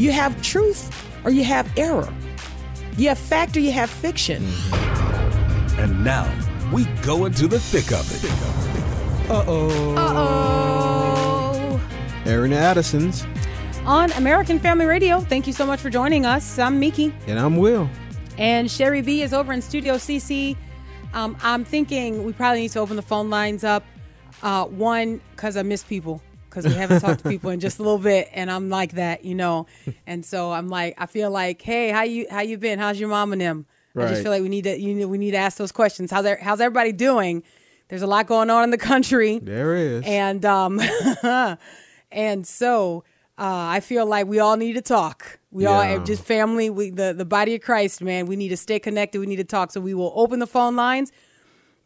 You have truth or you have error. You have fact or you have fiction. And now we go into the thick of it. Uh oh. Uh-oh. Airing Addison's. On American Family Radio, thank you so much for joining us. I'm Mika. And I'm Will. And Sherry B is over in Studio CC. Um, I'm thinking we probably need to open the phone lines up. Uh, one, because I miss people, because we haven't talked to people in just a little bit, and I'm like that, you know. And so I'm like, I feel like, hey, how you how you been? How's your mom and them? I just feel like we need to you know, we need to ask those questions. How's how's everybody doing? There's a lot going on in the country. There is. And um and so uh I feel like we all need to talk. We all just family, we the the body of Christ, man. We need to stay connected. We need to talk. So we will open the phone lines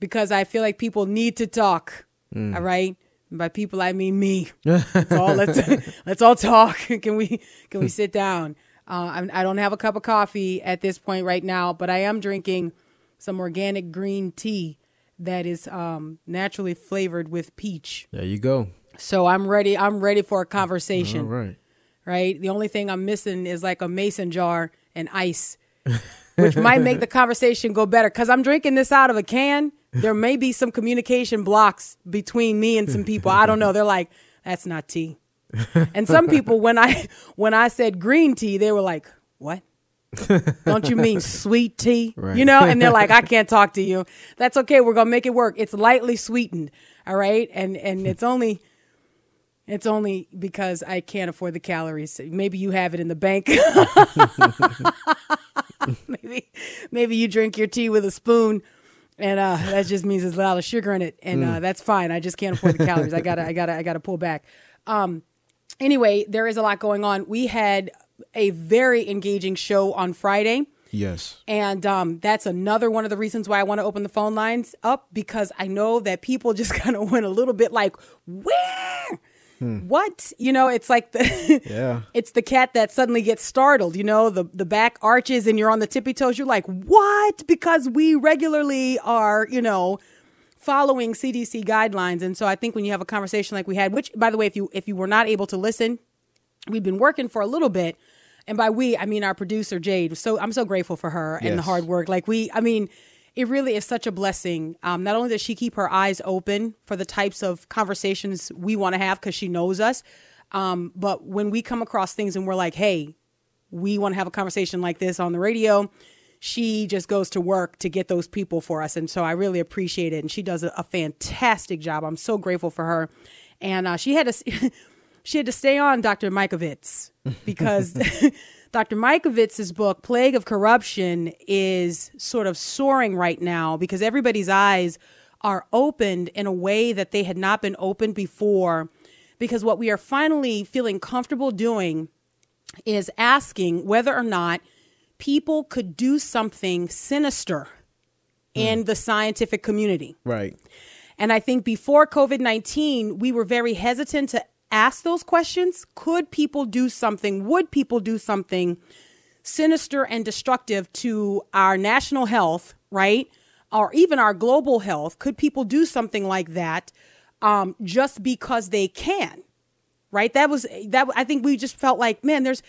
because I feel like people need to talk. Mm. All right? And by people I mean me. Let's all let's let's all talk. can we can we sit down? Uh, I'm, I don't have a cup of coffee at this point right now, but I am drinking some organic green tea that is um, naturally flavored with peach. there you go. So I'm ready. I'm ready for a conversation. All right. Right. The only thing I'm missing is like a mason jar and ice, which might make the conversation go better. Cause I'm drinking this out of a can. There may be some communication blocks between me and some people. I don't know. They're like, that's not tea. And some people, when I when I said green tea, they were like, what? Don't you mean sweet tea? Right. You know? And they're like, I can't talk to you. That's okay. We're gonna make it work. It's lightly sweetened. All right. And and it's only it's only because I can't afford the calories. Maybe you have it in the bank. maybe maybe you drink your tea with a spoon and uh, that just means there's a lot of sugar in it and uh, that's fine. I just can't afford the calories. I got to I got to I got to pull back. Um anyway, there is a lot going on. We had a very engaging show on Friday. Yes. And um, that's another one of the reasons why I want to open the phone lines up because I know that people just kind of went a little bit like, where? What? You know, it's like the Yeah. it's the cat that suddenly gets startled, you know, the the back arches and you're on the tippy toes. You're like, "What?" Because we regularly are, you know, following CDC guidelines. And so I think when you have a conversation like we had, which by the way, if you if you were not able to listen, we've been working for a little bit and by we i mean our producer jade so i'm so grateful for her and the hard work like we i mean it really is such a blessing um, not only does she keep her eyes open for the types of conversations we want to have because she knows us um, but when we come across things and we're like hey we want to have a conversation like this on the radio she just goes to work to get those people for us and so i really appreciate it and she does a, a fantastic job. I'm so grateful for her and uh, she had to she had to stay on dr Mikovits because dr Mikovits's book plague of corruption is sort of soaring right now because everybody's eyes are opened in a way that they had not been opened before because what we are finally feeling comfortable doing is asking whether or not people could do something sinister hmm. in the scientific community. Right. And I think before COVID 19, we were very hesitant to ask those questions. Could people do something? Would people do something sinister and destructive to our national health, right? Or even our global health? Could people do something like that um, just because they can? right that was that i think we just felt like man there's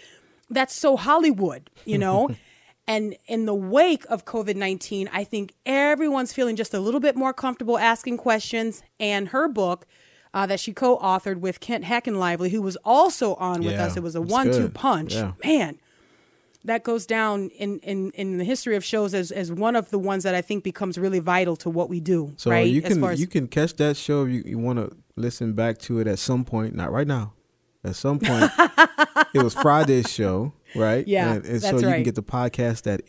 that's so hollywood you know and in the wake of covid-19 i think everyone's feeling just a little bit more comfortable asking questions and her book uh, that she co-authored with kent heckenlively who was also on with Yeah, us it was a one-two good. punch Yeah. man that goes down in, in, in the history of shows as, as one of the ones that I think becomes really vital to what we do. So right? you can far as you can catch that show if you, you want to listen back to it at some point. Not right now. At some point, it was Friday's show, right? Yeah, and, and so you right. can get the podcast at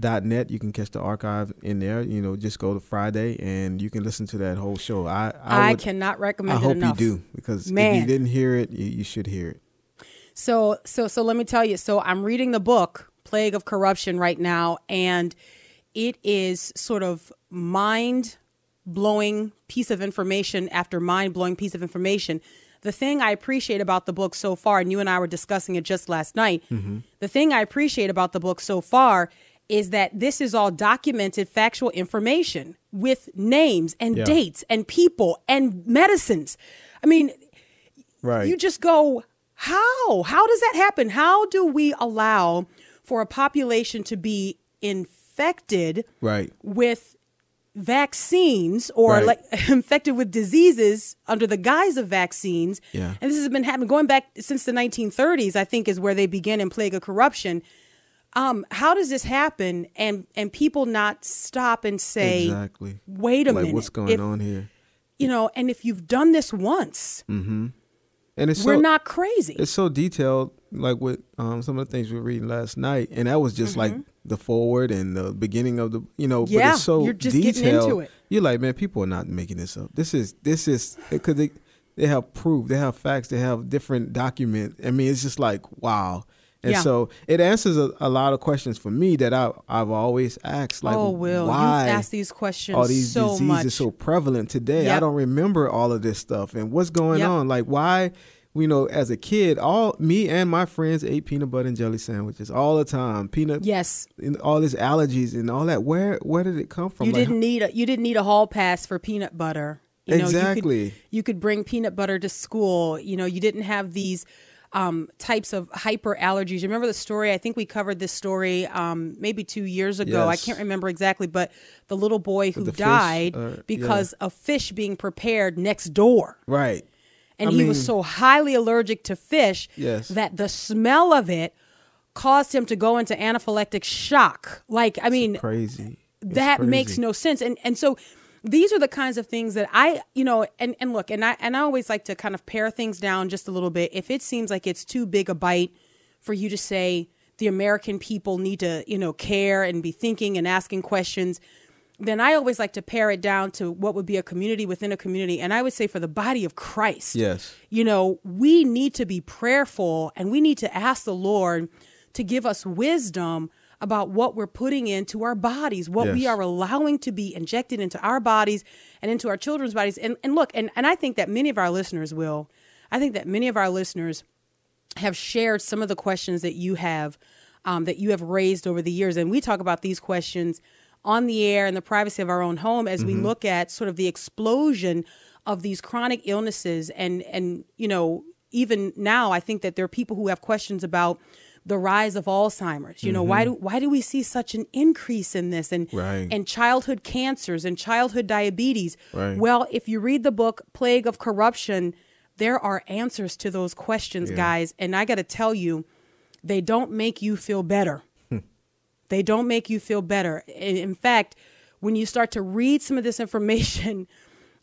afr.net. You can catch the archive in there. You know, just go to Friday and you can listen to that whole show. I I, I, would, cannot I recommend it hope enough. you do because if you didn't hear it, you, you should hear it. So so so let me tell you. So I'm reading the book Plague of Corruption right now, and it is sort of mind blowing piece of information after mind blowing piece of information. The thing I appreciate about the book so far, and you and I were discussing it just last night, mm-hmm. the thing I appreciate about the book so far is that this is all documented factual information with names and Yeah. dates and people and medicines. I mean, Right. you just go, how? How does that happen? How do we allow for a population to be infected right. with vaccines or Right. like infected with diseases under the guise of vaccines? Yeah. And this has been happening going back since the 1930s, I think, is where they begin in plague of corruption. Um, how does this happen and and people not stop and say, Exactly. wait a like minute, what's going if- on here? You know, and if you've done this once, And it's we're so, not crazy. It's so detailed, like with um, some of the things we were reading last night, and that was just like the forward and the beginning of the, you know. Mm-hmm. Yeah, but it's so you're just detailed. getting into it. You're like, man, people are not making this up. This is this is because they they have proof, they have facts, they have different document. I mean, it's just like wow. And Yeah. so it answers a, a lot of questions for me that I I've always asked. Like, oh, Will, why you've asked these questions all these so diseases much. so prevalent today. I don't remember all of this stuff and what's going Yep. on. Like why, you know, as a kid, all me and my friends ate peanut butter and jelly sandwiches all the time. Peanut, yes, and all these allergies and all that. Where where did it come from? you Like, didn't need a you didn't need a hall pass for peanut butter. You know, Exactly. You could, you could bring peanut butter to school. You know, you didn't have these um, types of hyper allergies. Remember the story? I think we covered this story um, maybe two years ago. I can't remember exactly, but the little boy who the fish, died uh, because of fish being prepared next door. right. and I he was so highly allergic to fish Yes. that the smell of it caused him to go into anaphylactic shock. Like, I mean, Crazy. It's that makes no sense. And and so these are the kinds of things that I, you know, and and look, and I and I always like to kind of pare things down just a little bit. If it seems like it's too big a bite for you to say the American people need to, you know, care and be thinking and asking questions, then I always like to pare it down to what would be a community within a community. And I would say for the body of Christ. Yes. You know, we need to be prayerful and we need to ask the Lord to give us wisdom about what we're putting into our bodies, what we are allowing to be injected into our bodies and into our children's bodies. And and look, and, and I think that many of our listeners will, I think that many of our listeners have shared some of the questions that you have um, that you have raised over the years. And we talk about these questions on the air in the privacy of our own home as we look at sort of the explosion of these chronic illnesses. And and you know even now i think that there are people who have questions about the rise of alzheimer's you know why do why do we see such an increase in this and Right. and childhood cancers and childhood diabetes Right. well if you read the book plague of corruption there are answers to those questions, guys. And I got to tell you, they don't make you feel better. they don't make you feel better. In, in fact, when you start to read some of this information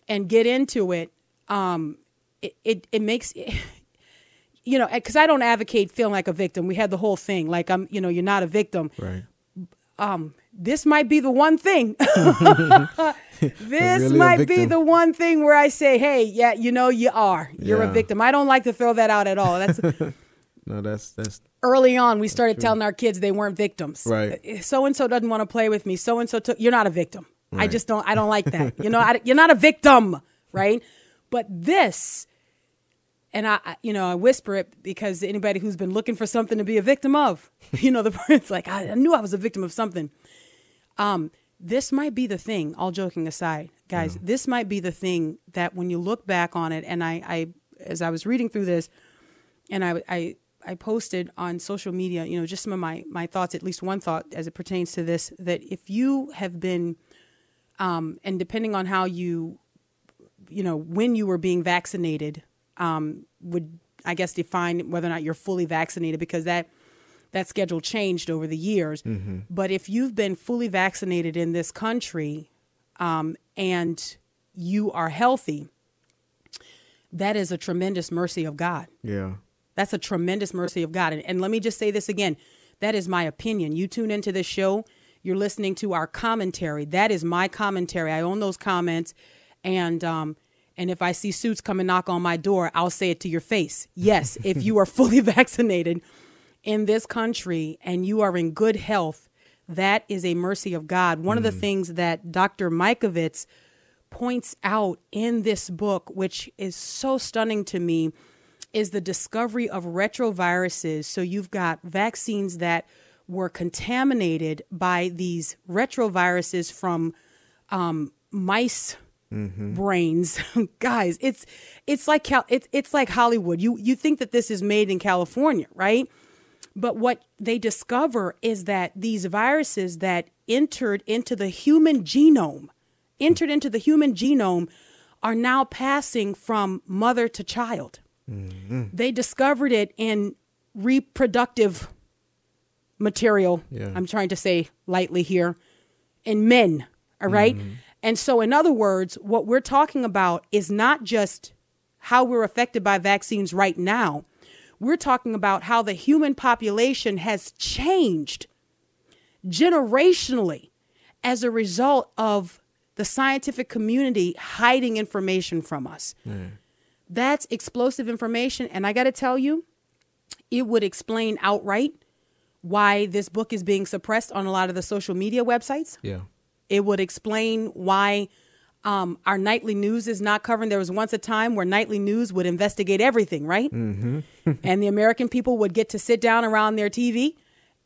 and get into it, um, it, it, it makes, you know, because I don't advocate feeling like a victim. We had the whole thing like, I'm, you know, you're not a victim Right. Um, this might be the one thing. this Really might be the one thing where I say, hey, yeah, you know, you are. You're a victim. I don't like to throw that out at all. That's No, that's that's early on. We started telling our kids they weren't victims. Right. So and so doesn't want to play with me. So and so took. You're not a victim. I just don't. I don't like that. you know, I, you're not a victim, right? But this, and I, you know, I whisper it because anybody who's been looking for something to be a victim of, you know, the it's like I, I knew I was a victim of something. Um, this might be the thing. All joking aside, guys, this might be the thing that when you look back on it, and I, I as I was reading through this, and I, I, I posted on social media, you know, just some of my my thoughts, at least one thought as it pertains to this, that if you have been, um, and depending on how you, you know, when you were being vaccinated, um, would I guess define whether or not you're fully vaccinated because that that schedule changed over the years. But if you've been fully vaccinated in this country, um, and you are healthy, that is a tremendous mercy of God. yeah. That's a tremendous mercy of God. And, and let me just say this again that is my opinion. You tune into this show, you're listening to our commentary. That is my commentary. I own those comments. And, um, And if I see suits come and knock on my door, I'll say it to your face. Yes, if you are fully vaccinated in this country and you are in good health, that is a mercy of God. One of the things that Dr. Mikovits points out in this book, which is so stunning to me, is the discovery of retroviruses. So you've got vaccines that were contaminated by these retroviruses from um, mice Mm-hmm. brains. Guys it's it's like Cal- it's it's like hollywood. You you think that this is made in california right? But what they discover is that these viruses that entered into the human genome entered into the human genome are now passing from mother to child. Mm-hmm. They discovered it in reproductive material. Yeah. i'm trying to say lightly here in men all right? Mm-hmm. And so in other words what we're talking about is not just how we're affected by vaccines right now we're talking about how the human population has changed generationally as a result of the scientific community hiding information from us that's explosive information and i got to tell you it would explain outright why this book is being suppressed on a lot of the social media websites. Yeah. It would explain why um, our nightly news is not covering. There was once a time where nightly news would investigate everything, right? Mm-hmm. and the American people would get to sit down around their TV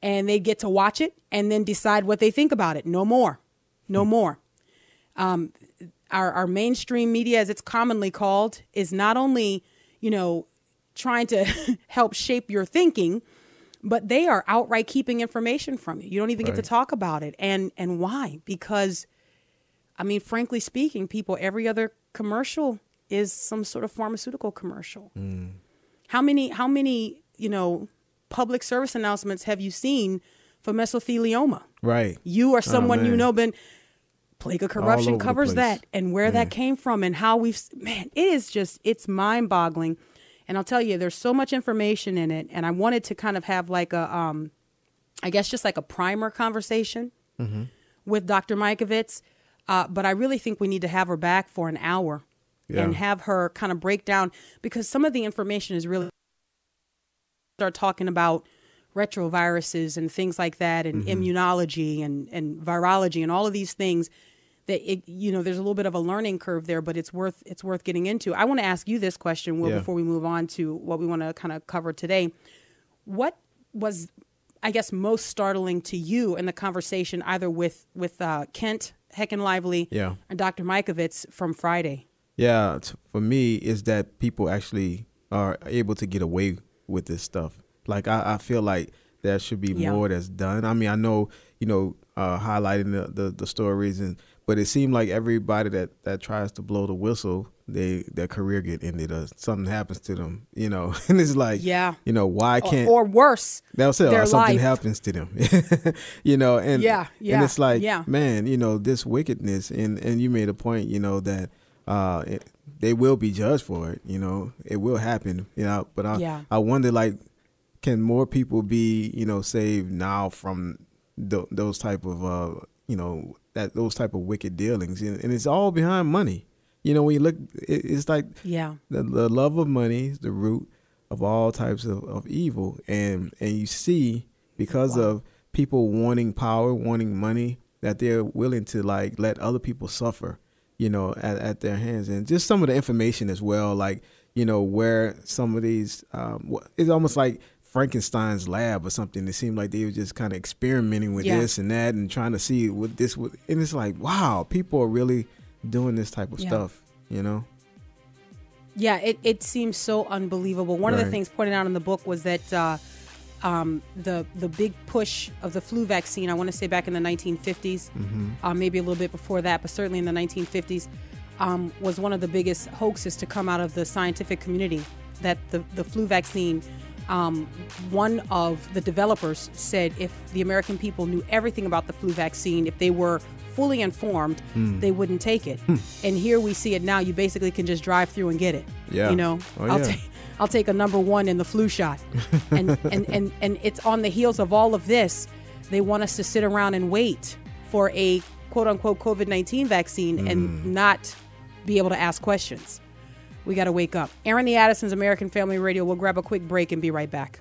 and they get to watch it and then decide what they think about it. No more. No more. Um, our, our mainstream media, as it's commonly called, is not only, you know, trying to help shape your thinking, but they are outright keeping information from you. You don't even get to talk about it. And and why? Because I mean, frankly speaking, people every other commercial is some sort of pharmaceutical commercial. How many how many, you know, public service announcements have you seen for mesothelioma? Right. You or someone you know been plague of corruption covers that and where that came from and how we've man it is just it's mind-boggling and i'll tell you there's so much information in it and i wanted to kind of have like a um i guess just like a primer conversation Mm-hmm. with dr Mikovits. Uh, but i really think we need to have her back for an hour and have her kind of break down because some of the information is really start talking about retroviruses and things like that and Mm-hmm. immunology and, and virology and all of these things that it, you know there's a little bit of a learning curve there but it's worth it's worth getting into i want to ask you this question will Yeah. before we move on to what we want to kind of cover today what was i guess most startling to you in the conversation either with with uh, kent heckenlively Yeah. and dr Mikovits from friday Yeah, t- for me is that people actually are able to get away with this stuff. Like I, I feel like there should be Yeah. more that's done. I mean, I know you know uh, highlighting the, the the stories and but it seemed like everybody that that tries to blow the whistle, they their career get ended or something happens to them. You know, and it's like Yeah. you know why can't or worse That's it. or something life. happens to them. you know, and Yeah, yeah, and it's like, yeah. man, you know, this wickedness, and and you made a point, you know, that uh, it, they will be judged for it. You know, it will happen. You know, but I Yeah. I wonder, like, can more people be, you know, saved now from th- those type of, uh, you know, that those type of wicked dealings, and, and it's all behind money. You know, when you look, it, it's like yeah. the, the love of money is the root of all types of, of evil. And and you see because of people wanting power wanting money that they're willing to like let other people suffer you know at, at their hands. And just some of the information as well like you know where some of these um, it's almost like Frankenstein's lab or something. It seemed like they were just kind of experimenting with Yeah. this and that and trying to see what this would. And it's like, wow, people are really doing this type of Yeah. stuff. You know? Yeah, it, it seems so unbelievable. One of the things pointed out in the book was that uh, um, the the big push of the flu vaccine, I want to say back in the 1950s, uh, maybe a little bit before that, but certainly in the 1950s, um, was one of the biggest hoaxes to come out of the scientific community. That the, the flu vaccine, um, one of the developers said if the American people knew everything about the flu vaccine, if they were fully informed, they wouldn't take it. And here we see it now. You basically can just drive through and get it. Yeah. You know, Oh, I'll yeah. take I'll take a number one in the flu shot. And, and, and, and it's on the heels of all of this. They want us to sit around and wait for a quote unquote COVID 19 vaccine Mm. and not be able to ask questions. We got to wake up. Airing the Addison's American Family Radio. We'll grab a quick break and be right back.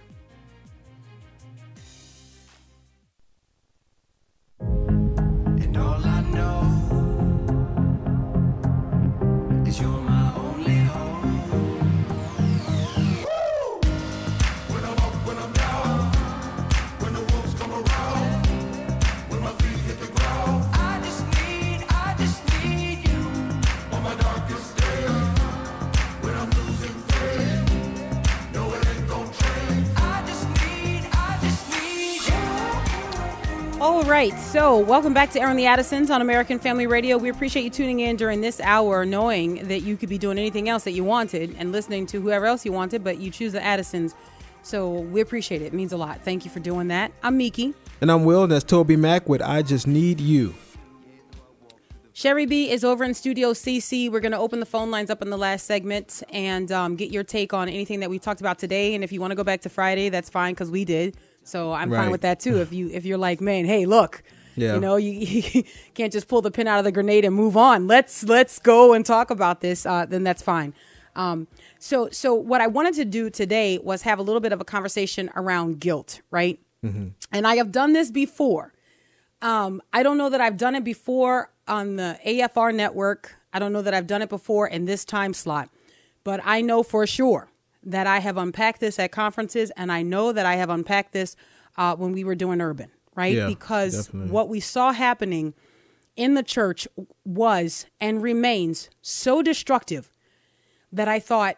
Right, so welcome back to Airing the Addisons on American Family Radio. We appreciate you tuning in during this hour, knowing that you could be doing anything else that you wanted and listening to whoever else you wanted, but you choose the Addisons. So we appreciate it. It means a lot. Thank you for doing that. I'm Mika. And I'm Will, and that's TobyMac with I Just Need You. Sherry B is over in Studio CC. We're going to open the phone lines up in the last segment and um, get your take on anything that we talked about today. And if you want to go back to Friday, that's fine because we did. So I'm fine with that too. If you if you're like, man, hey, look, Yeah. you know, you, you can't just pull the pin out of the grenade and move on. Let's let's go and talk about this. Uh, then that's fine. Um, so so what I wanted to do today was have a little bit of a conversation around guilt, right? And I have done this before. Um, I don't know that I've done it before on the AFR network. I don't know that I've done it before in this time slot, but I know for sure that I have unpacked this at conferences, and I know that I have unpacked this uh, when we were doing urban, right? Yeah, because definitely. what we saw happening in the church was and remains so destructive that I thought,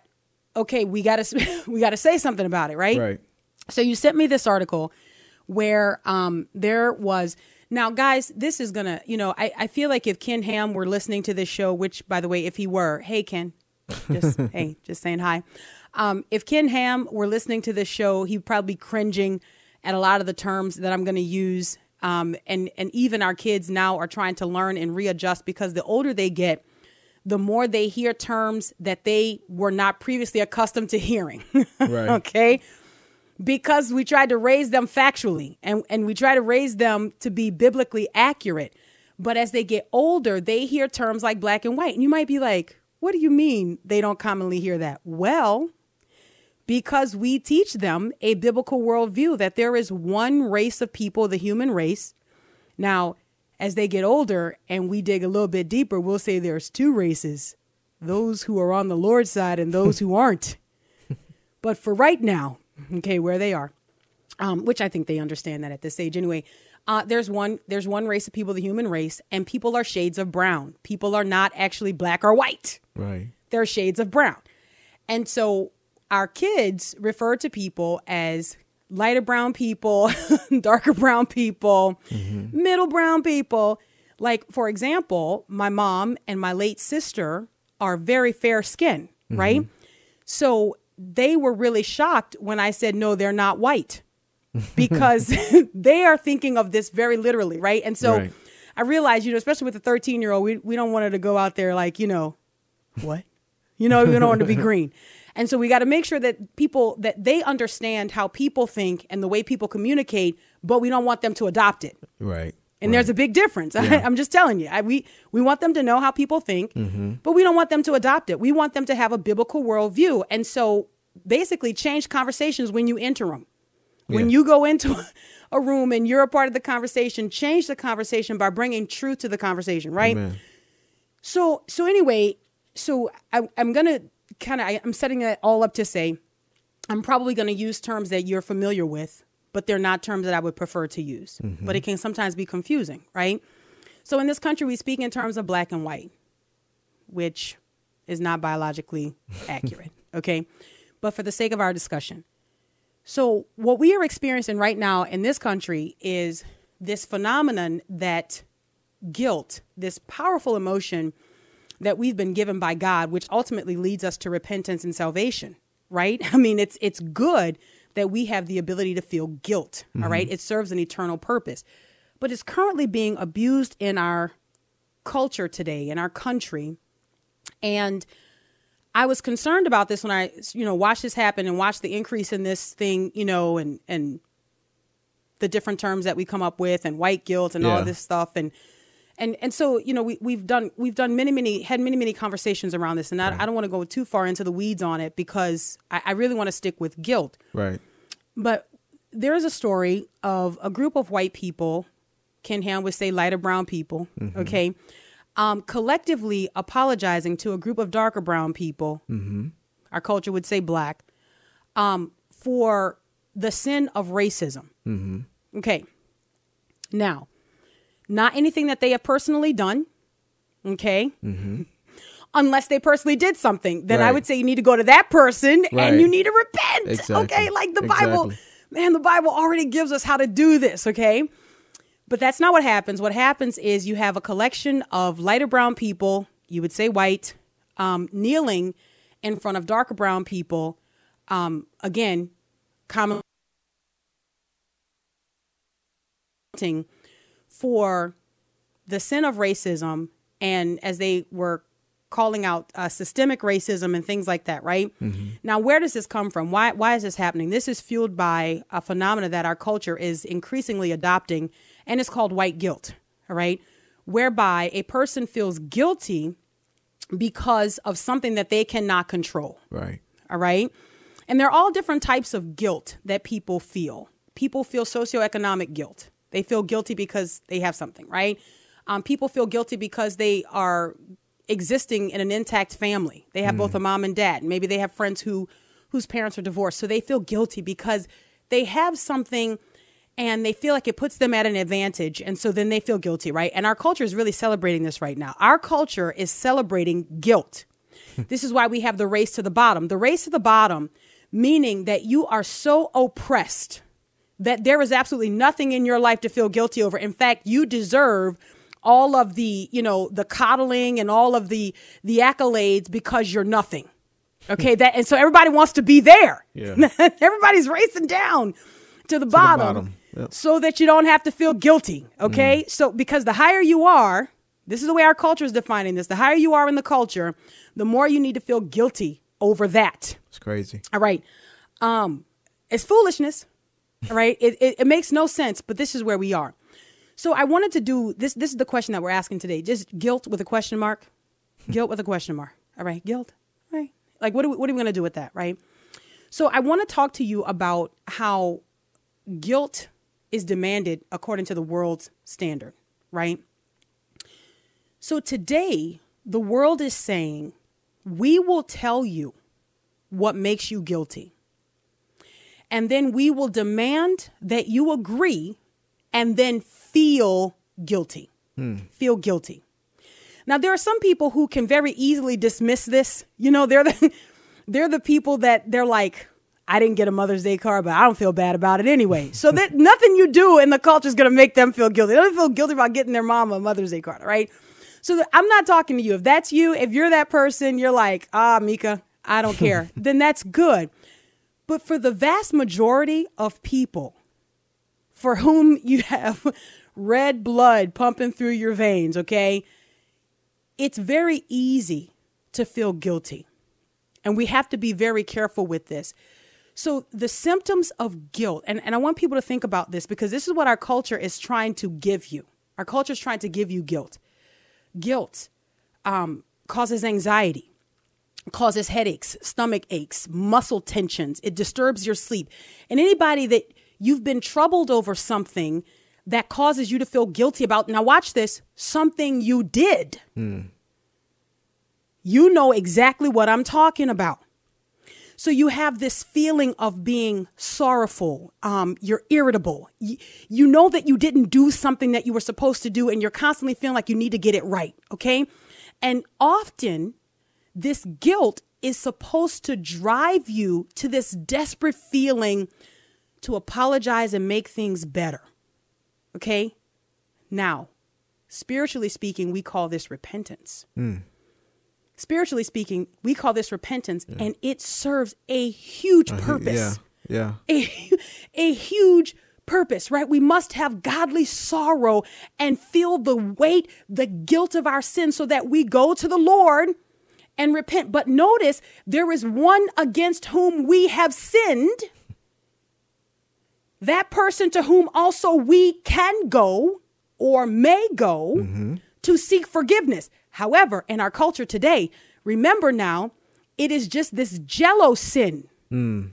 okay, we got to we got to say something about it, right? Right. So you sent me this article where um, there was now, guys. This is gonna, you know, I, I feel like if Ken Ham were listening to this show, which by the way, if he were, hey Ken, just hey, just saying hi. Um, if Ken Ham were listening to this show, he'd probably be cringing at a lot of the terms that I'm going to use. Um, and and even our kids now are trying to learn and readjust because the older they get, the more they hear terms that they were not previously accustomed to hearing. Right. okay because we tried to raise them factually and, and we try to raise them to be biblically accurate. But as they get older, they hear terms like black and white. And you might be like, what do you mean they don't commonly hear that? Well, because we teach them a biblical worldview that there is one race of people, the human race. Now, as they get older and we dig a little bit deeper, we'll say there's two races those who are on the Lord's side and those who aren't. But for right now, okay, where they are, um, which I think they understand that at this age anyway. Uh, there's one there's one race of people, the human race, and people are shades of brown. People are not actually black or white. Right. They're shades of brown. And so our kids refer to people as lighter brown people, darker brown people, middle brown people. Like, for example, my mom and my late sister are very fair skin, right? So they were really shocked when I said, no, they're not white because they are thinking of this very literally, right? And so Right. I realized, you know, especially with the 13 year old, we, we don't want her to go out there like, you know, what? You know, we don't want to be green. And so we got to make sure that people that they understand how people think and the way people communicate, but we don't want them to adopt it. Right. And there's a big difference. I, am just telling you. I, we we want them to know how people think, mm-hmm. but we don't want them to adopt it. We want them to have a biblical worldview. And so basically change conversations when you enter them. When Yeah. you go into a room and you're a part of the conversation, change the conversation by bringing truth to the conversation, right? Amen. So so anyway, so I, I'm gonna kind of I'm setting it all up to say I'm probably gonna use terms that you're familiar with, but they're not terms that I would prefer to use. Mm-hmm. But it can sometimes be confusing, right? So in this country, we speak in terms of black and white, which is not biologically accurate, okay? But for the sake of our discussion, so what we are experiencing right now in this country is this phenomenon that guilt, this powerful emotion that we've been given by God, which ultimately leads us to repentance and salvation, right? I mean, it's it's good that we have the ability to feel guilt, all right? Mm-hmm. It serves an eternal purpose. But it's currently being abused in our culture today, in our country. And I was concerned about this when I, you know, watched this happen and watched the increase in this thing, you know, and and the different terms that we come up with and white guilt and all Yeah. of this stuff and and and so you know we we've done we've done many many had many many conversations around this, and I, I don't want to go too far into the weeds on it because I, I really want to stick with guilt. Right. But there is a story of a group of white people, Ken Ham would say lighter brown people, okay, um, collectively apologizing to a group of darker brown people, our culture would say black, um, for the sin of racism. Okay. Now, not anything that they have personally done, okay? Unless they personally did something, then I would say you need to go to that person Right. and you need to repent. Exactly. Okay, like the Bible, Exactly. man, the Bible already gives us how to do this, okay? But that's not what happens. What happens is you have a collection of lighter brown people, you would say white, um, kneeling in front of darker brown people. Um, again, common for the sin of racism and as they were calling out uh, systemic racism and things like that right now where does this come from why why is this happening this is fueled by a phenomena that our culture is increasingly adopting and it's called white guilt all right whereby a person feels guilty because of something that they cannot control Right. all right? And there are all different types of guilt that people feel. People feel socioeconomic guilt. They feel guilty because they have something, right? Um, people feel guilty because they are existing in an intact family. They have both a mom and dad. Maybe they have friends who whose parents are divorced, so they feel guilty because they have something and they feel like it puts them at an advantage and so then they feel guilty, right? And our culture is really celebrating this right now. Our culture is celebrating guilt. This is why we have the race to the bottom. The race to the bottom, meaning that you are so oppressed that there is absolutely nothing in your life to feel guilty over. In fact, you deserve all of the, you know, the coddling and all of the the accolades because you're nothing. Okay, that and so everybody wants to be there. Yeah. Everybody's racing down to the bottom, bottom. Yep. so that you don't have to feel guilty. Okay, so because the higher you are, this is the way our culture is defining this. The higher you are in the culture, the more you need to feel guilty over that. It's crazy. All right. Um, it's foolishness. Right. It, it, it makes no sense, but this is where we are. So I wanted to do this. This is the question that we're asking today. Just guilt with a question mark. Guilt with a question mark. All right. Guilt. All right. Like, what are we, what are we going to do with that? Right. So I want to talk to you about how guilt is demanded according to the world's standard. Right. So today, the world is saying, we will tell you what makes you guilty. And then we will demand that you agree and then feel guilty. Feel guilty. Now there are some people who can very easily dismiss this. You know, they're the they're the people that they're like, I didn't get a Mother's Day card, but I don't feel bad about it anyway. So that nothing you do in the culture is going to make them feel guilty. They don't feel guilty about getting their mom a Mother's Day card, all right? So that, I'm not talking to you. If that's you, if you're that person, you're like, ah, Mika, I don't care. then that's good. But for the vast majority of people for whom you have red blood pumping through your veins, okay, it's very easy to feel guilty. And we have to be very careful with this. So, the symptoms of guilt, and, and I want people to think about this because this is what our culture is trying to give you. Our culture is trying to give you guilt. Guilt um, causes anxiety, causes headaches, stomach aches, muscle tensions. It disturbs your sleep. And anybody that you've been troubled over something that causes you to feel guilty about, now watch this, something you did. You know exactly what I'm talking about. So you have this feeling of being sorrowful. Um, you're irritable. You, you know that you didn't do something that you were supposed to do, and you're constantly feeling like you need to get it right. Okay. And often, this guilt is supposed to drive you to this desperate feeling to apologize and make things better. Okay. Now, spiritually speaking, we call this repentance hmm. spiritually speaking, we call this repentance, and it serves a huge purpose. Yeah. Yeah. A, a huge purpose, right? We must have godly sorrow and feel the weight, the guilt of our sin so that we go to the Lord and repent. But notice there is one against whom we have sinned, that person to whom also we can go or may go mm-hmm. to seek forgiveness. However, in our culture today, remember now, it is just this jello sin. Hmm.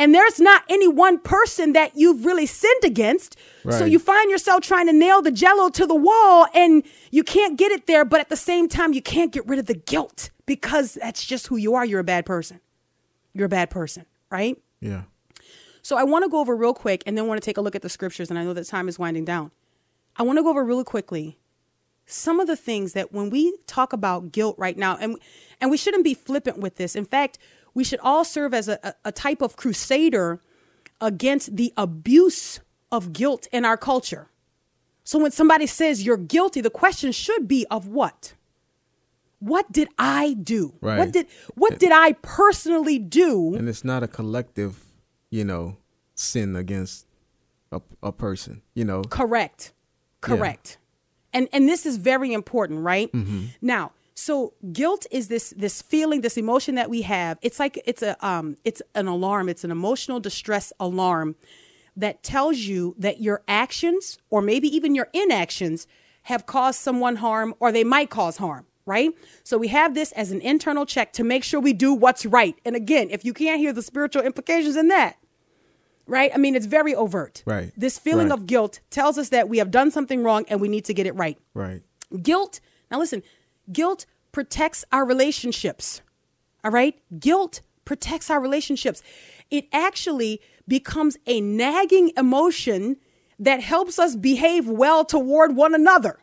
And there's not any one person that you've really sinned against. So you find yourself trying to nail the jello to the wall and you can't get it there, but at the same time, you can't get rid of the guilt because that's just who you are. You're a bad person. You're a bad person, right? Yeah. So I want to go over real quick and then want to take a look at the scriptures. And I know that time is winding down. I want to go over really quickly some of the things that when we talk about guilt right now, and and we shouldn't be flippant with this. In fact, we should all serve as a, a, type of crusader against the abuse of guilt in our culture. So when somebody says you're guilty, the question should be of what? What did I do? Right. What did what did I personally do? And it's not a collective, you know, sin against a, a person, you know. Correct. Correct. And and this is very important, right? Mm-hmm. Now, so guilt is this this feeling, this emotion that we have. It's like it's a um it's an alarm, it's an emotional distress alarm that tells you that your actions or maybe even your inactions have caused someone harm or they might cause harm, right? So we have this as an internal check to make sure we do what's right. And again, if you can't hear the spiritual implications in that, right? I mean, it's very overt. Right. This feeling Right. of guilt tells us that we have done something wrong and we need to get it right. Right. Guilt, now listen, guilt protects our relationships. All right? Guilt protects our relationships. It actually becomes a nagging emotion that helps us behave well toward one another.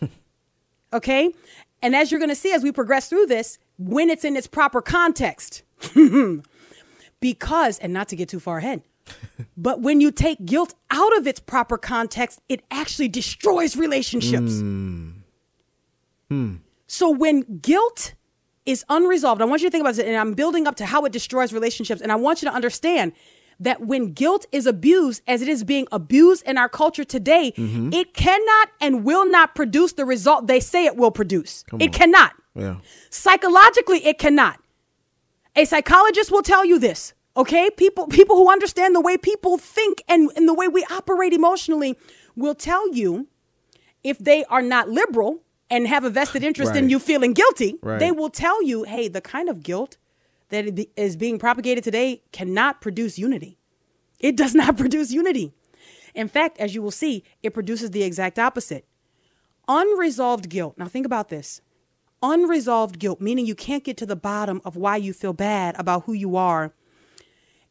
okay? And as you're going to see as we progress through this, when it's in its proper context. because, and not to get too far ahead, but when you take guilt out of its proper context, it actually destroys relationships. Hmm. Hmm. So when guilt is unresolved, I want you to think about this, and I'm building up to how it destroys relationships. And I want you to understand that when guilt is abused, as it is being abused in our culture today, mm-hmm. it cannot and will not produce the result they say it will produce. it cannot. Yeah. Psychologically, it cannot. A psychologist will tell you this. Okay, people people who understand the way people think and, and the way we operate emotionally will tell you if they are not liberal and have a vested interest in you feeling guilty, Right. they will tell you, hey, the kind of guilt that is being propagated today cannot produce unity. It does not produce unity. In fact, as you will see, it produces the exact opposite. Unresolved guilt. Now, think about this unresolved guilt, meaning you can't get to the bottom of why you feel bad about who you are,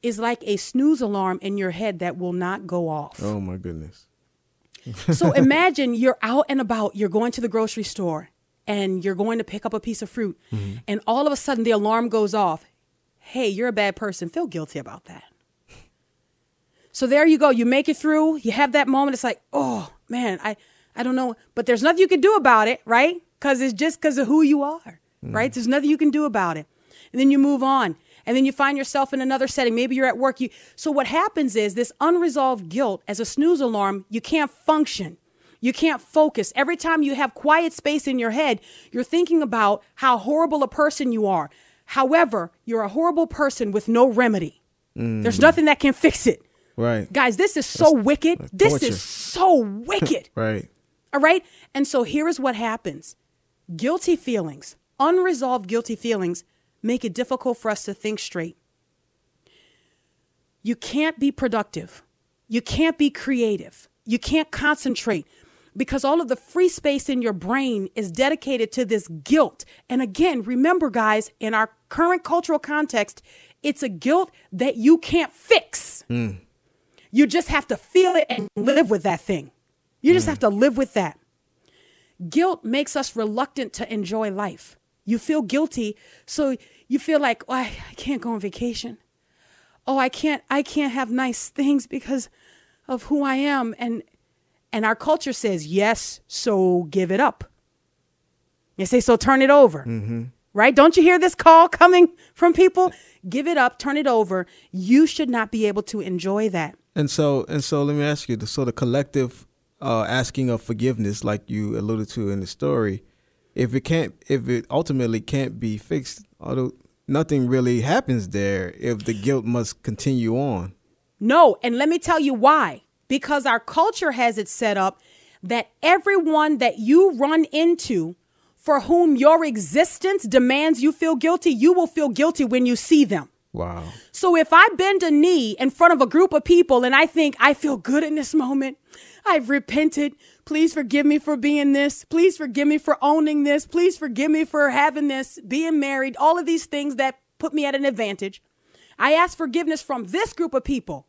is like a snooze alarm in your head that will not go off. Oh my goodness. So imagine you're out and about, you're going to the grocery store and you're going to pick up a piece of fruit, mm-hmm. and all of a sudden the alarm goes off. Hey, you're a bad person. Feel guilty about that. So there you go. You make it through. You have that moment. It's like, oh man, I, I don't know, but there's nothing you can do about it, right? Because it's just because of who you are, right? Mm-hmm. There's nothing you can do about it. And then you move on, and then you find yourself in another setting. Maybe you're at work. You so what happens is this unresolved guilt as a snooze alarm. You can't function. You can't focus. Every time you have quiet space in your head, you're thinking about how horrible a person you are. However, you're a horrible person with no remedy. There's nothing that can fix it. Right. Guys, this is so wicked. that's This is so wicked. Right. All right. And so here is what happens guilty feelings, unresolved guilty feelings, make it difficult for us to think straight. You can't be productive. You can't be creative. You can't concentrate because all of the free space in your brain is dedicated to this guilt. And again, remember, guys, in our current cultural context, it's a guilt that you can't fix. Hmm. You just have to feel it and live with that thing. You just hmm. have to live with that. Guilt makes us reluctant to enjoy life. You feel guilty, so you feel like, oh, I, I can't go on vacation. Oh, I can't I can't have nice things because of who I am and and our culture says, "Yes, so give it up." You say, "So turn it over." Right? Don't you hear this call coming from people? Give it up, turn it over. You should not be able to enjoy that. And so and so let me ask you the so the collective uh asking of forgiveness like you alluded to in the story, if it can't if it ultimately can't be fixed, although nothing really happens there if the guilt must continue on. No, and let me tell you why. Because our culture has it set up that everyone that you run into for whom your existence demands you feel guilty, you will feel guilty when you see them. Wow. So if I bend a knee in front of a group of people and I think I feel good in this moment, I've repented. Please forgive me for being this. Please forgive me for owning this. Please forgive me for having this, being married, all of these things that put me at an advantage. I ask forgiveness from this group of people.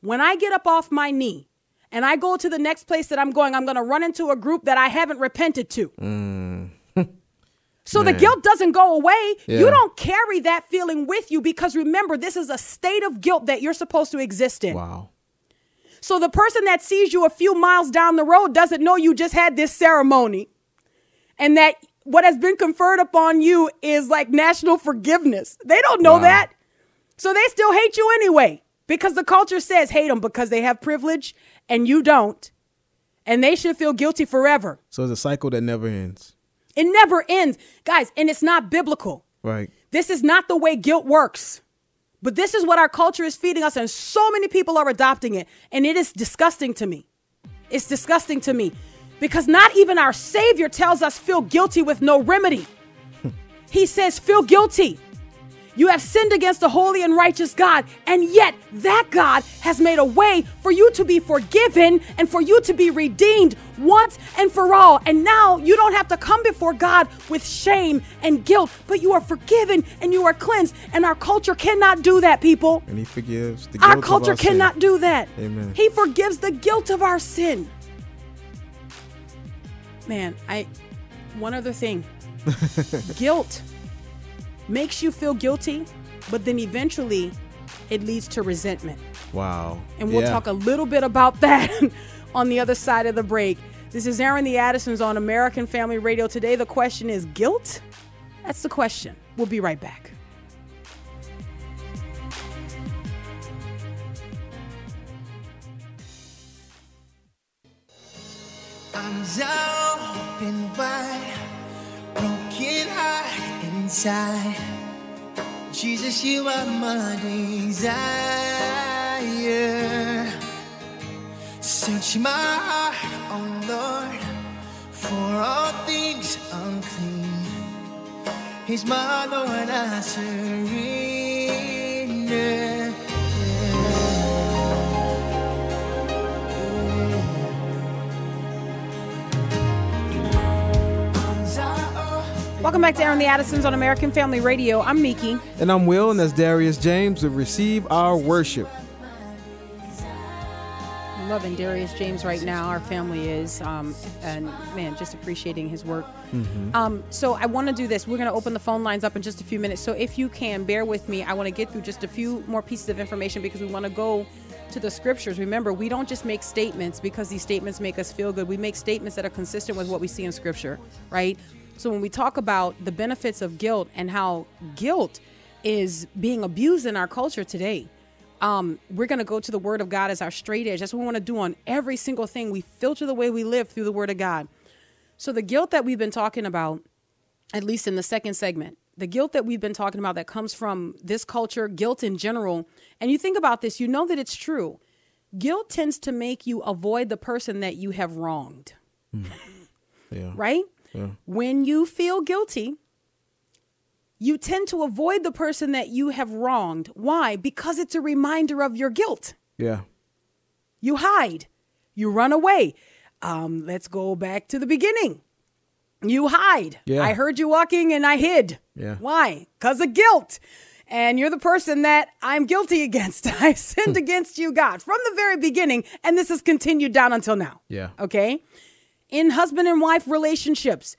When I get up off my knee and I go to the next place that I'm going, I'm going to run into a group that I haven't repented to. So the guilt doesn't go away. Yeah. You don't carry that feeling with you because remember, this is a state of guilt that you're supposed to exist in. Wow. So the person that sees you a few miles down the road doesn't know you just had this ceremony and that what has been conferred upon you is like national forgiveness. They don't know Wow. that. So they still hate you anyway because the culture says hate them because they have privilege and you don't. And they should feel guilty forever. So it's a cycle that never ends. It never ends. Guys, and it's not biblical. Right. This is not the way guilt works. But this is what our culture is feeding us, and so many people are adopting it. And it is disgusting to me. It's disgusting to me because not even our Savior tells us feel guilty with no remedy. he says, feel guilty. You have sinned against the holy and righteous God, and yet that God has made a way for you to be forgiven and for you to be redeemed once and for all. And now you don't have to come before God with shame and guilt, but you are forgiven and you are cleansed. And our culture cannot do that, people. And he forgives the Our guilt of culture sin. cannot do that. Amen. He forgives the guilt of our sin. Man, I one other thing. guilt makes you feel guilty, but then eventually it leads to resentment. Wow. And we'll Yeah. talk a little bit about that on the other side of the break. This is Airing the Addisons on American Family Radio. Today the question is guilt? That's the question. We'll be right back. Arms are open wide, broken heart inside. Jesus, you are my desire. Search my heart, oh Lord, for all things unclean. He's my Lord, I surrender. Welcome back to Airing the Addisons on American Family Radio. I'm Mika. And I'm Will, and that's Darius James to receive our worship. I'm loving Darius James right now. Our family is, um, and man, just appreciating his work. Um, so I want to do this. We're going to open the phone lines up in just a few minutes. So if you can, bear with me. I want to get through just a few more pieces of information because we want to go to the scriptures. Remember, we don't just make statements because these statements make us feel good. We make statements that are consistent with what we see in scripture, right? So when we talk about the benefits of guilt and how guilt is being abused in our culture today, um, we're going to go to the Word of God as our straight edge. That's what we want to do on every single thing. We filter the way we live through the Word of God. So, the guilt that we've been talking about, at least in the second segment, the guilt that we've been talking about that comes from this culture, guilt in general, and you think about this, you know that it's true. Guilt tends to make you avoid the person that you have wronged, Yeah. right? When you feel guilty, you tend to avoid the person that you have wronged. Why? Because it's a reminder of your guilt. Yeah. You hide, you run away. Um, let's go back to the beginning. You hide. Yeah. I heard you walking and I hid. Yeah. Why? Because of guilt. And you're the person that I'm guilty against. I sinned against you, God, from the very beginning. And this has continued down until now. Yeah. Okay. In husband and wife relationships,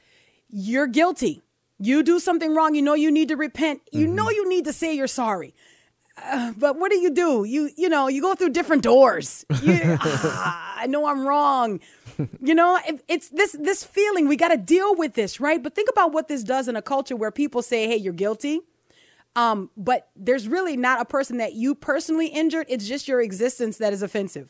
you're guilty. You do something wrong. You know you need to repent. You know you need to say you're sorry. Uh, but what do you do? You you know you go through different doors. You, ah, I know I'm wrong. You know it, it's this this feeling. We got to deal with this, right? But think about what this does in a culture where people say, "Hey, you're guilty." Um, but there's really not a person that you personally injured. It's just your existence that is offensive.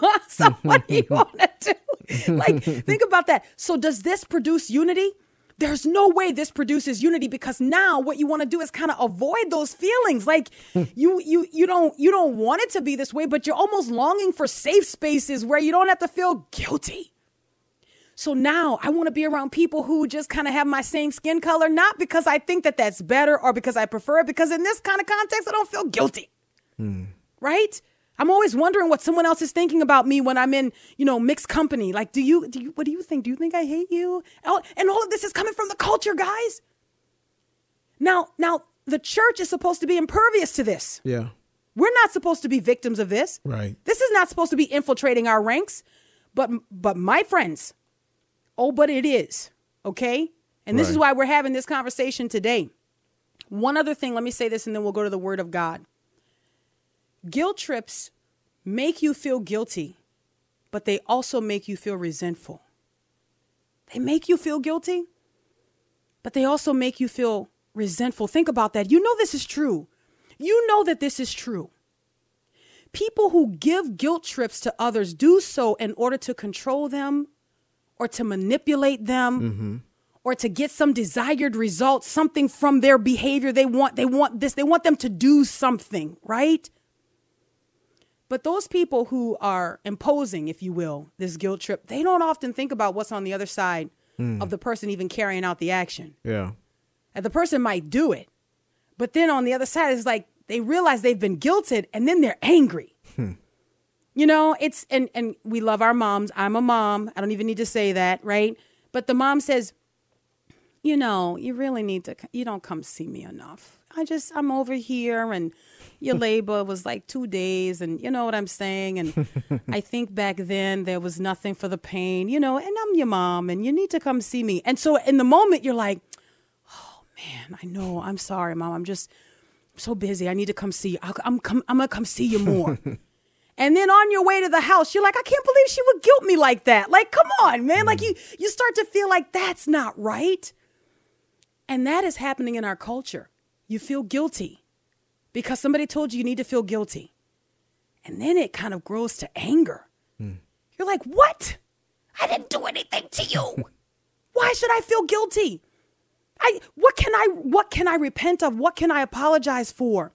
so what do you want to do? Like, think about that. So does this produce unity? there's no way this produces unity because now what you want to do is kind of avoid those feelings like you you you don't you don't want it to be this way but you're almost longing for safe spaces where you don't have to feel guilty so now I want to be around people who just kind of have my same skin color, not because I think that that's better or because I prefer it, because in this kind of context, I don't feel guilty. Hmm. Right? I'm always wondering what someone else is thinking about me when I'm in, you know, mixed company. Like, do you, do you, what do you think? Do you think I hate you? Oh, And all of this is coming from the culture, guys. Now, now the church is supposed to be impervious to this. Yeah. We're not supposed to be victims of this. Right. This is not supposed to be infiltrating our ranks. But but my friends, oh, but it is. Okay? And this is why we're having this conversation today. One other thing, let me say this and then we'll go to the word of God. Guilt trips make you feel guilty, but they also make you feel resentful. They make you feel guilty, but they also make you feel resentful. Think about that. You know this is true. You know that this is true. People who give guilt trips to others do so in order to control them or to manipulate them mm-hmm. or to get some desired result, something from their behavior. They want they want this, they want them to do something, right? But those people who are imposing, if you will, this guilt trip, they don't often think about what's on the other side hmm. of the person even carrying out the action. Yeah. And the person might do it, but then on the other side, it's like they realize they've been guilted and then they're angry. Hmm. You know, it's and and we love our moms. I'm a mom. I don't even need to say that, right? But the mom says, you know, you really need to. You don't come see me enough. I just I'm over here, and your labor was like two days, and you know what I'm saying. And I think back then there was nothing for the pain, you know. And I'm your mom, and you need to come see me. And so in the moment, you're like, oh man, I know. I'm sorry, mom. I'm just I'm so busy. I need to come see you. I'll, I'm come. I'm gonna come see you more. And then on your way to the house, you're like, I can't believe she would guilt me like that. Like, come on, man. Like mm. you you start to feel like that's not right. And that is happening in our culture. You feel guilty because somebody told you you need to feel guilty. And then it kind of grows to anger. Hmm. You're like, what? I didn't do anything to you. Why should I feel guilty? I what can I what can I repent of? What can I apologize for?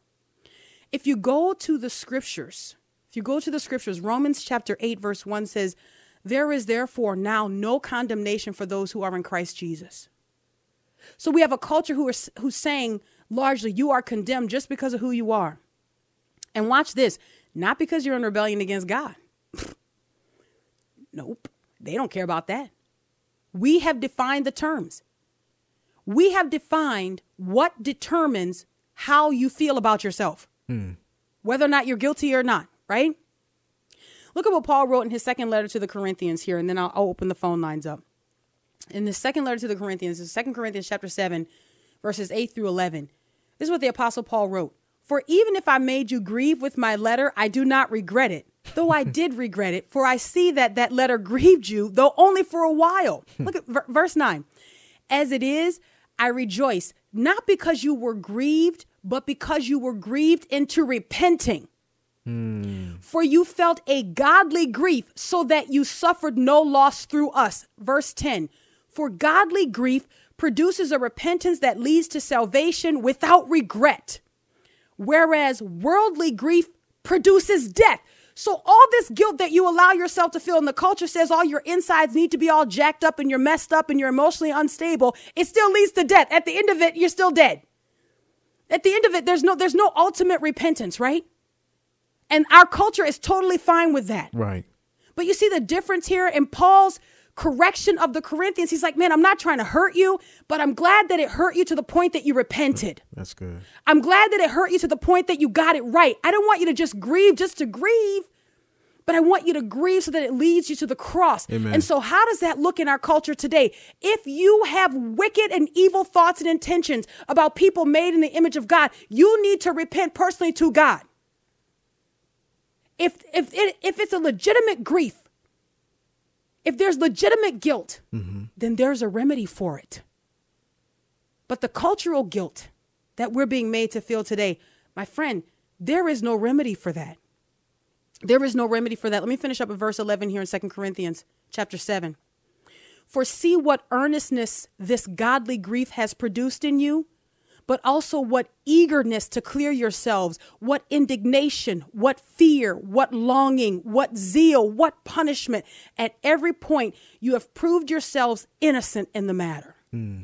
If you go to the scriptures, if you go to the scriptures, Romans chapter 8 verse 1 says, "There is therefore now no condemnation for those who are in Christ Jesus." So we have a culture who are who's saying largely you are condemned just because of who you are. And watch this, not because you're in rebellion against God. nope. They don't care about that. We have defined the terms. We have defined what determines how you feel about yourself, hmm. whether or not you're guilty or not, right? Look at what Paul wrote in his second letter to the Corinthians here, and then I'll, I'll open the phone lines up. In the second letter to the Corinthians, in 2 Corinthians chapter 7, verses 8 through 11, this is what the Apostle Paul wrote. For even if I made you grieve with my letter, I do not regret it, though I did regret it, for I see that that letter grieved you, though only for a while. Hmm. Look at ver- verse 9. As it is, I rejoice, not because you were grieved, but because you were grieved into repenting. Hmm. For you felt a godly grief, so that you suffered no loss through us. Verse 10 For godly grief produces a repentance that leads to salvation without regret, whereas worldly grief produces death. So, all this guilt that you allow yourself to feel, and the culture says all your insides need to be all jacked up and you're messed up and you're emotionally unstable, it still leads to death. At the end of it, you're still dead. At the end of it, there's no, there's no ultimate repentance, right? And our culture is totally fine with that. Right. But you see the difference here in Paul's correction of the Corinthians. He's like, man, I'm not trying to hurt you, but I'm glad that it hurt you to the point that you repented. That's good. I'm glad that it hurt you to the point that you got it right. I don't want you to just grieve just to grieve, but I want you to grieve so that it leads you to the cross. Amen. And so, how does that look in our culture today? If you have wicked and evil thoughts and intentions about people made in the image of God, you need to repent personally to God. If if it, if it's a legitimate grief, if there's legitimate guilt, mm-hmm. then there's a remedy for it. But the cultural guilt that we're being made to feel today, my friend, there is no remedy for that. There is no remedy for that. Let me finish up with verse 11 here in 2 Corinthians chapter 7. For see what earnestness this godly grief has produced in you, but also what eagerness to clear yourselves, what indignation, what fear, what longing, what zeal, what punishment. At every point, you have proved yourselves innocent in the matter. Hmm.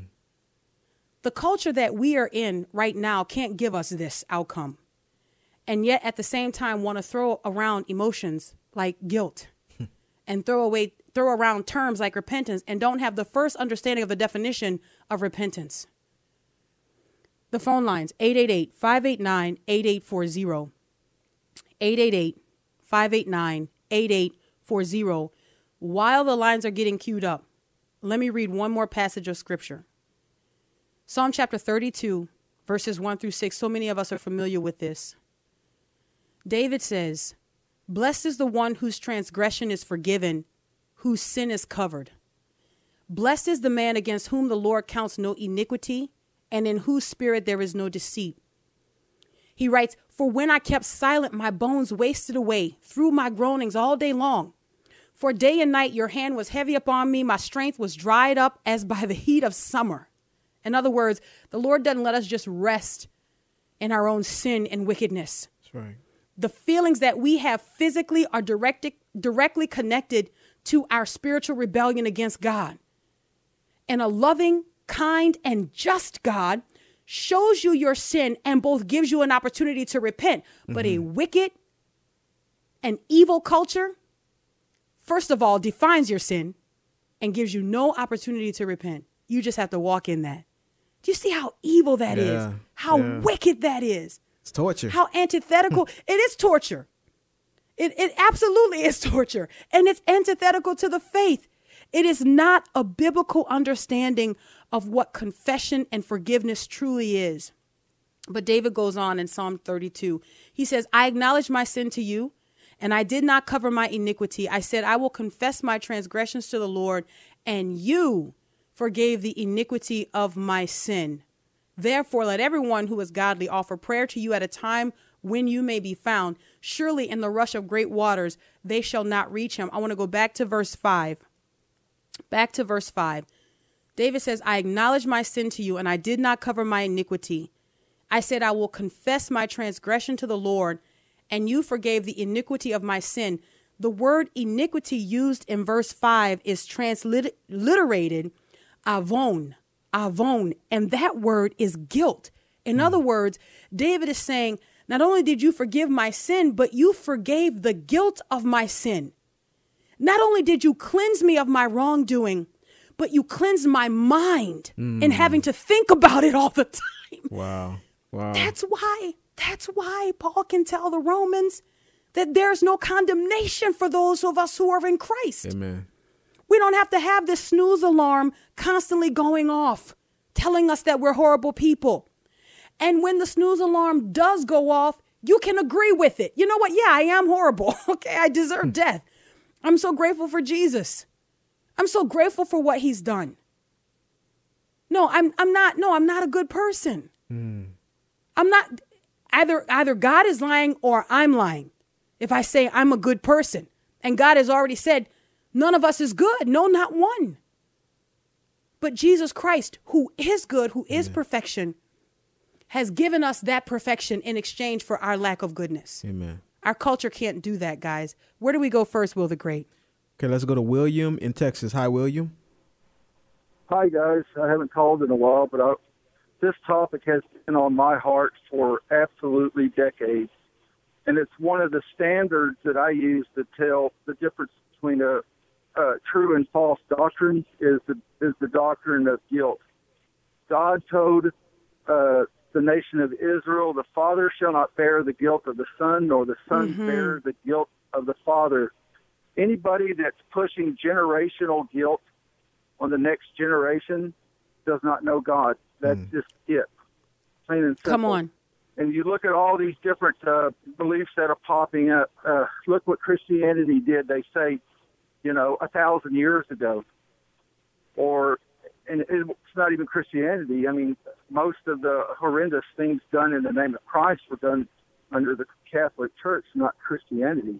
The culture that we are in right now can't give us this outcome. And yet, at the same time, want to throw around emotions like guilt hmm. and throw away throw around terms like repentance and don't have the first understanding of the definition of repentance. The phone lines 888-589-8840. 888-589-8840. While the lines are getting queued up, let me read one more passage of scripture. Psalm chapter 32, verses 1 through 6. So many of us are familiar with this. David says, Blessed is the one whose transgression is forgiven, whose sin is covered. Blessed is the man against whom the Lord counts no iniquity, and in whose spirit there is no deceit. He writes, For when I kept silent, my bones wasted away through my groanings all day long. For day and night your hand was heavy upon me, my strength was dried up as by the heat of summer. In other words, the Lord doesn't let us just rest in our own sin and wickedness That's right. the feelings that we have physically are directed, directly connected to our spiritual rebellion against God. And a loving, kind, and just God shows you your sin and both gives you an opportunity to repent. But a mm-hmm. wicked and evil culture, first of all, defines your sin and gives you no opportunity to repent. You just have to walk in that. Do you see how evil that is? Yeah, How yeah. wicked that is? It's torture. how antithetical it is torture it, it absolutely is torture and it's antithetical to the faith it is not a biblical understanding of what confession and forgiveness truly is but david goes on in psalm 32 he says i acknowledge my sin to you and i did not cover my iniquity i said i will confess my transgressions to the lord and you forgave the iniquity of my sin Therefore, let everyone who is godly offer prayer to you at a time when you may be found. Surely, in the rush of great waters, they shall not reach him. I want to go back to verse 5. Back to verse 5. David says, I acknowledge my sin to you, and I did not cover my iniquity. I said, I will confess my transgression to the Lord, and you forgave the iniquity of my sin. The word iniquity used in verse 5 is transliterated avon, avon, and that word is guilt. In hmm. other words, David is saying, Not only did you forgive my sin, but you forgave the guilt of my sin. Not only did you cleanse me of my wrongdoing, but you cleansed my mind in hmm. having to think about it all the time. wow. Wow. That's why, that's why Paul can tell the Romans that there's no condemnation for those of us who are in Christ. Amen. We don't have to have this snooze alarm constantly going off, telling us that we're horrible people. And when the snooze alarm does go off, you can agree with it. You know what? Yeah, I am horrible. Okay, I deserve hmm. death. I'm so grateful for Jesus. I'm so grateful for what he's done. No, I'm I'm not no, I'm not a good person. Hmm. I'm not either either God is lying or I'm lying. If I say I'm a good person. And God has already said none of us is good. No, not one. But Jesus Christ, who is good, who is perfection, has given us that perfection in exchange for our lack of goodness. Amen. Our culture can't do that, guys. Where do we go first, Will the Great? Okay, let's go to William in Texas. Hi, William. Hi guys, I haven't called in a while, but I, this topic has been on my heart for absolutely decades, and it's one of the standards that I use to tell the difference between a, a true and false doctrine is the is the doctrine of guilt. God told uh, the nation of Israel, "The father shall not bear the guilt of the son, nor the son bear the guilt of the father." Anybody that's pushing generational guilt on the next generation does not know God. That's just it. Plain and simple. Come on. And you look at all these different uh, beliefs that are popping up. Uh, look what Christianity did. They say, you know, a thousand years ago, or and it's not even Christianity. I mean, most of the horrendous things done in the name of Christ were done under the Catholic Church, not Christianity.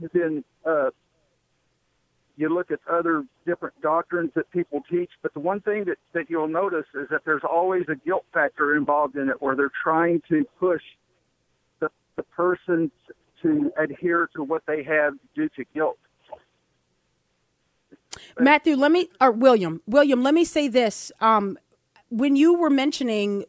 And then uh, you look at other different doctrines that people teach, but the one thing that, that you'll notice is that there's always a guilt factor involved in it where they're trying to push the, the person to adhere to what they have due to guilt. Matthew, let me or William, William, let me say this. Um, when you were mentioning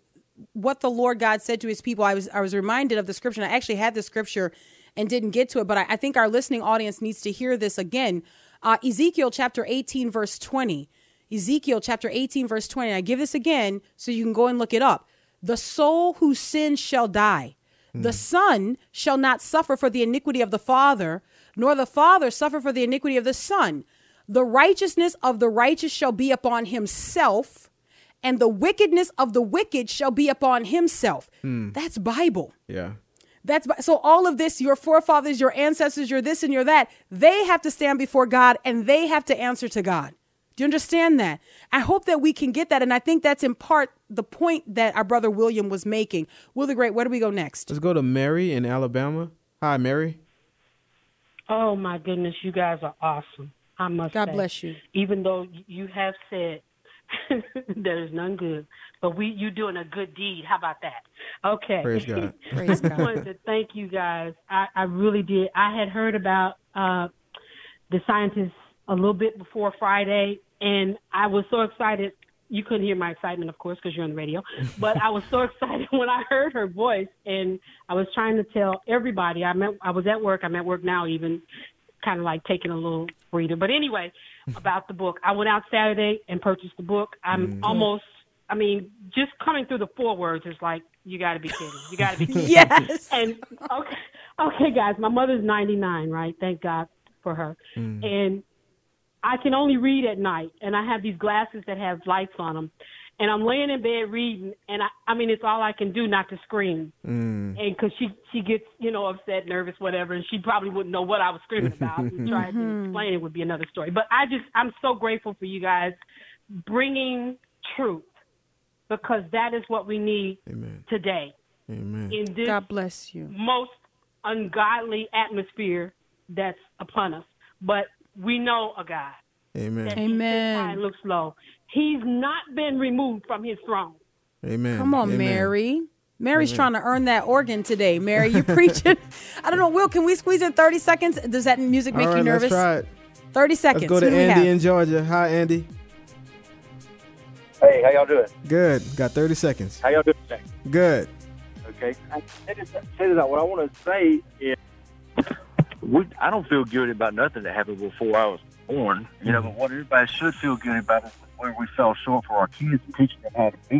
what the Lord God said to His people, I was I was reminded of the scripture. I actually had the scripture and didn't get to it, but I, I think our listening audience needs to hear this again. Uh, Ezekiel chapter eighteen, verse twenty. Ezekiel chapter 18, verse 20. I give this again so you can go and look it up. The soul who sins shall die. The son shall not suffer for the iniquity of the father, nor the father suffer for the iniquity of the son. The righteousness of the righteous shall be upon himself, and the wickedness of the wicked shall be upon himself. Hmm. That's Bible. Yeah. That's Bi- so all of this, your forefathers, your ancestors, your this and your that, they have to stand before God and they have to answer to God. Do you understand that? I hope that we can get that. And I think that's in part the point that our brother William was making. Will the Great, where do we go next? Let's go to Mary in Alabama. Hi, Mary. Oh my goodness, you guys are awesome. I must God say. bless you. Even though you have said there is none good, but we you doing a good deed. How about that? Okay. Praise God. Praise I just wanted to thank you guys. I, I really did. I had heard about uh, the scientists a little bit before Friday, and I was so excited. You couldn't hear my excitement, of course, because you're on the radio. But I was so excited when I heard her voice, and I was trying to tell everybody. I met. I was at work. I'm at work now, even kind of like taking a little breather. But anyway, about the book, I went out Saturday and purchased the book. I'm mm. almost. I mean, just coming through the four words is like, you got to be kidding. You got to be kidding. Yes. And okay, okay, guys, my mother's 99, right? Thank God for her. Mm. And I can only read at night, and I have these glasses that have lights on them. And I'm laying in bed reading, and I, I mean, it's all I can do not to scream. Mm. And because she she gets you know upset, nervous, whatever, and she probably wouldn't know what I was screaming about. and trying to mm-hmm. explain it would be another story. But I just I'm so grateful for you guys bringing truth because that is what we need Amen. today Amen. in this God bless you. most ungodly atmosphere that's upon us. But we know a God Amen. he sits high and Amen. looks low. He's not been removed from his throne. Amen. Come on, Amen. Mary. Mary's trying to earn that organ today. Mary, you preaching. I don't know. Will, can we squeeze in 30 seconds? Does that music make All right, you nervous? let's try it. 30 seconds. Let's go to Who Andy in Georgia. Hi, Andy. Hey, how y'all doing? Good. Got 30 seconds. How y'all doing today? Good. Okay. I- Say this, say this out. What I want to say is, we, I don't feel guilty about nothing that happened before I was born. You know, but what everybody should feel guilty about is where we fell short for our kids and teaching them how to be.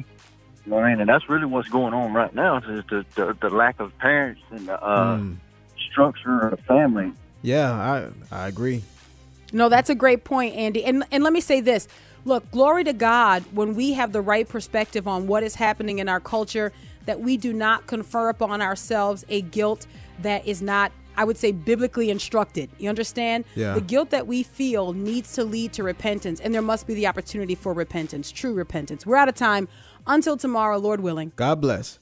You know what I mean? And that's really what's going on right now is the the, the lack of parents and the uh, Mm. structure of the family. Yeah, I I agree. No, that's a great point, Andy. And and let me say this. Look, glory to God when we have the right perspective on what is happening in our culture that we do not confer upon ourselves a guilt that is not I would say biblically instructed. You understand? Yeah. The guilt that we feel needs to lead to repentance and there must be the opportunity for repentance, true repentance. We're out of time. Until tomorrow, Lord willing. God bless.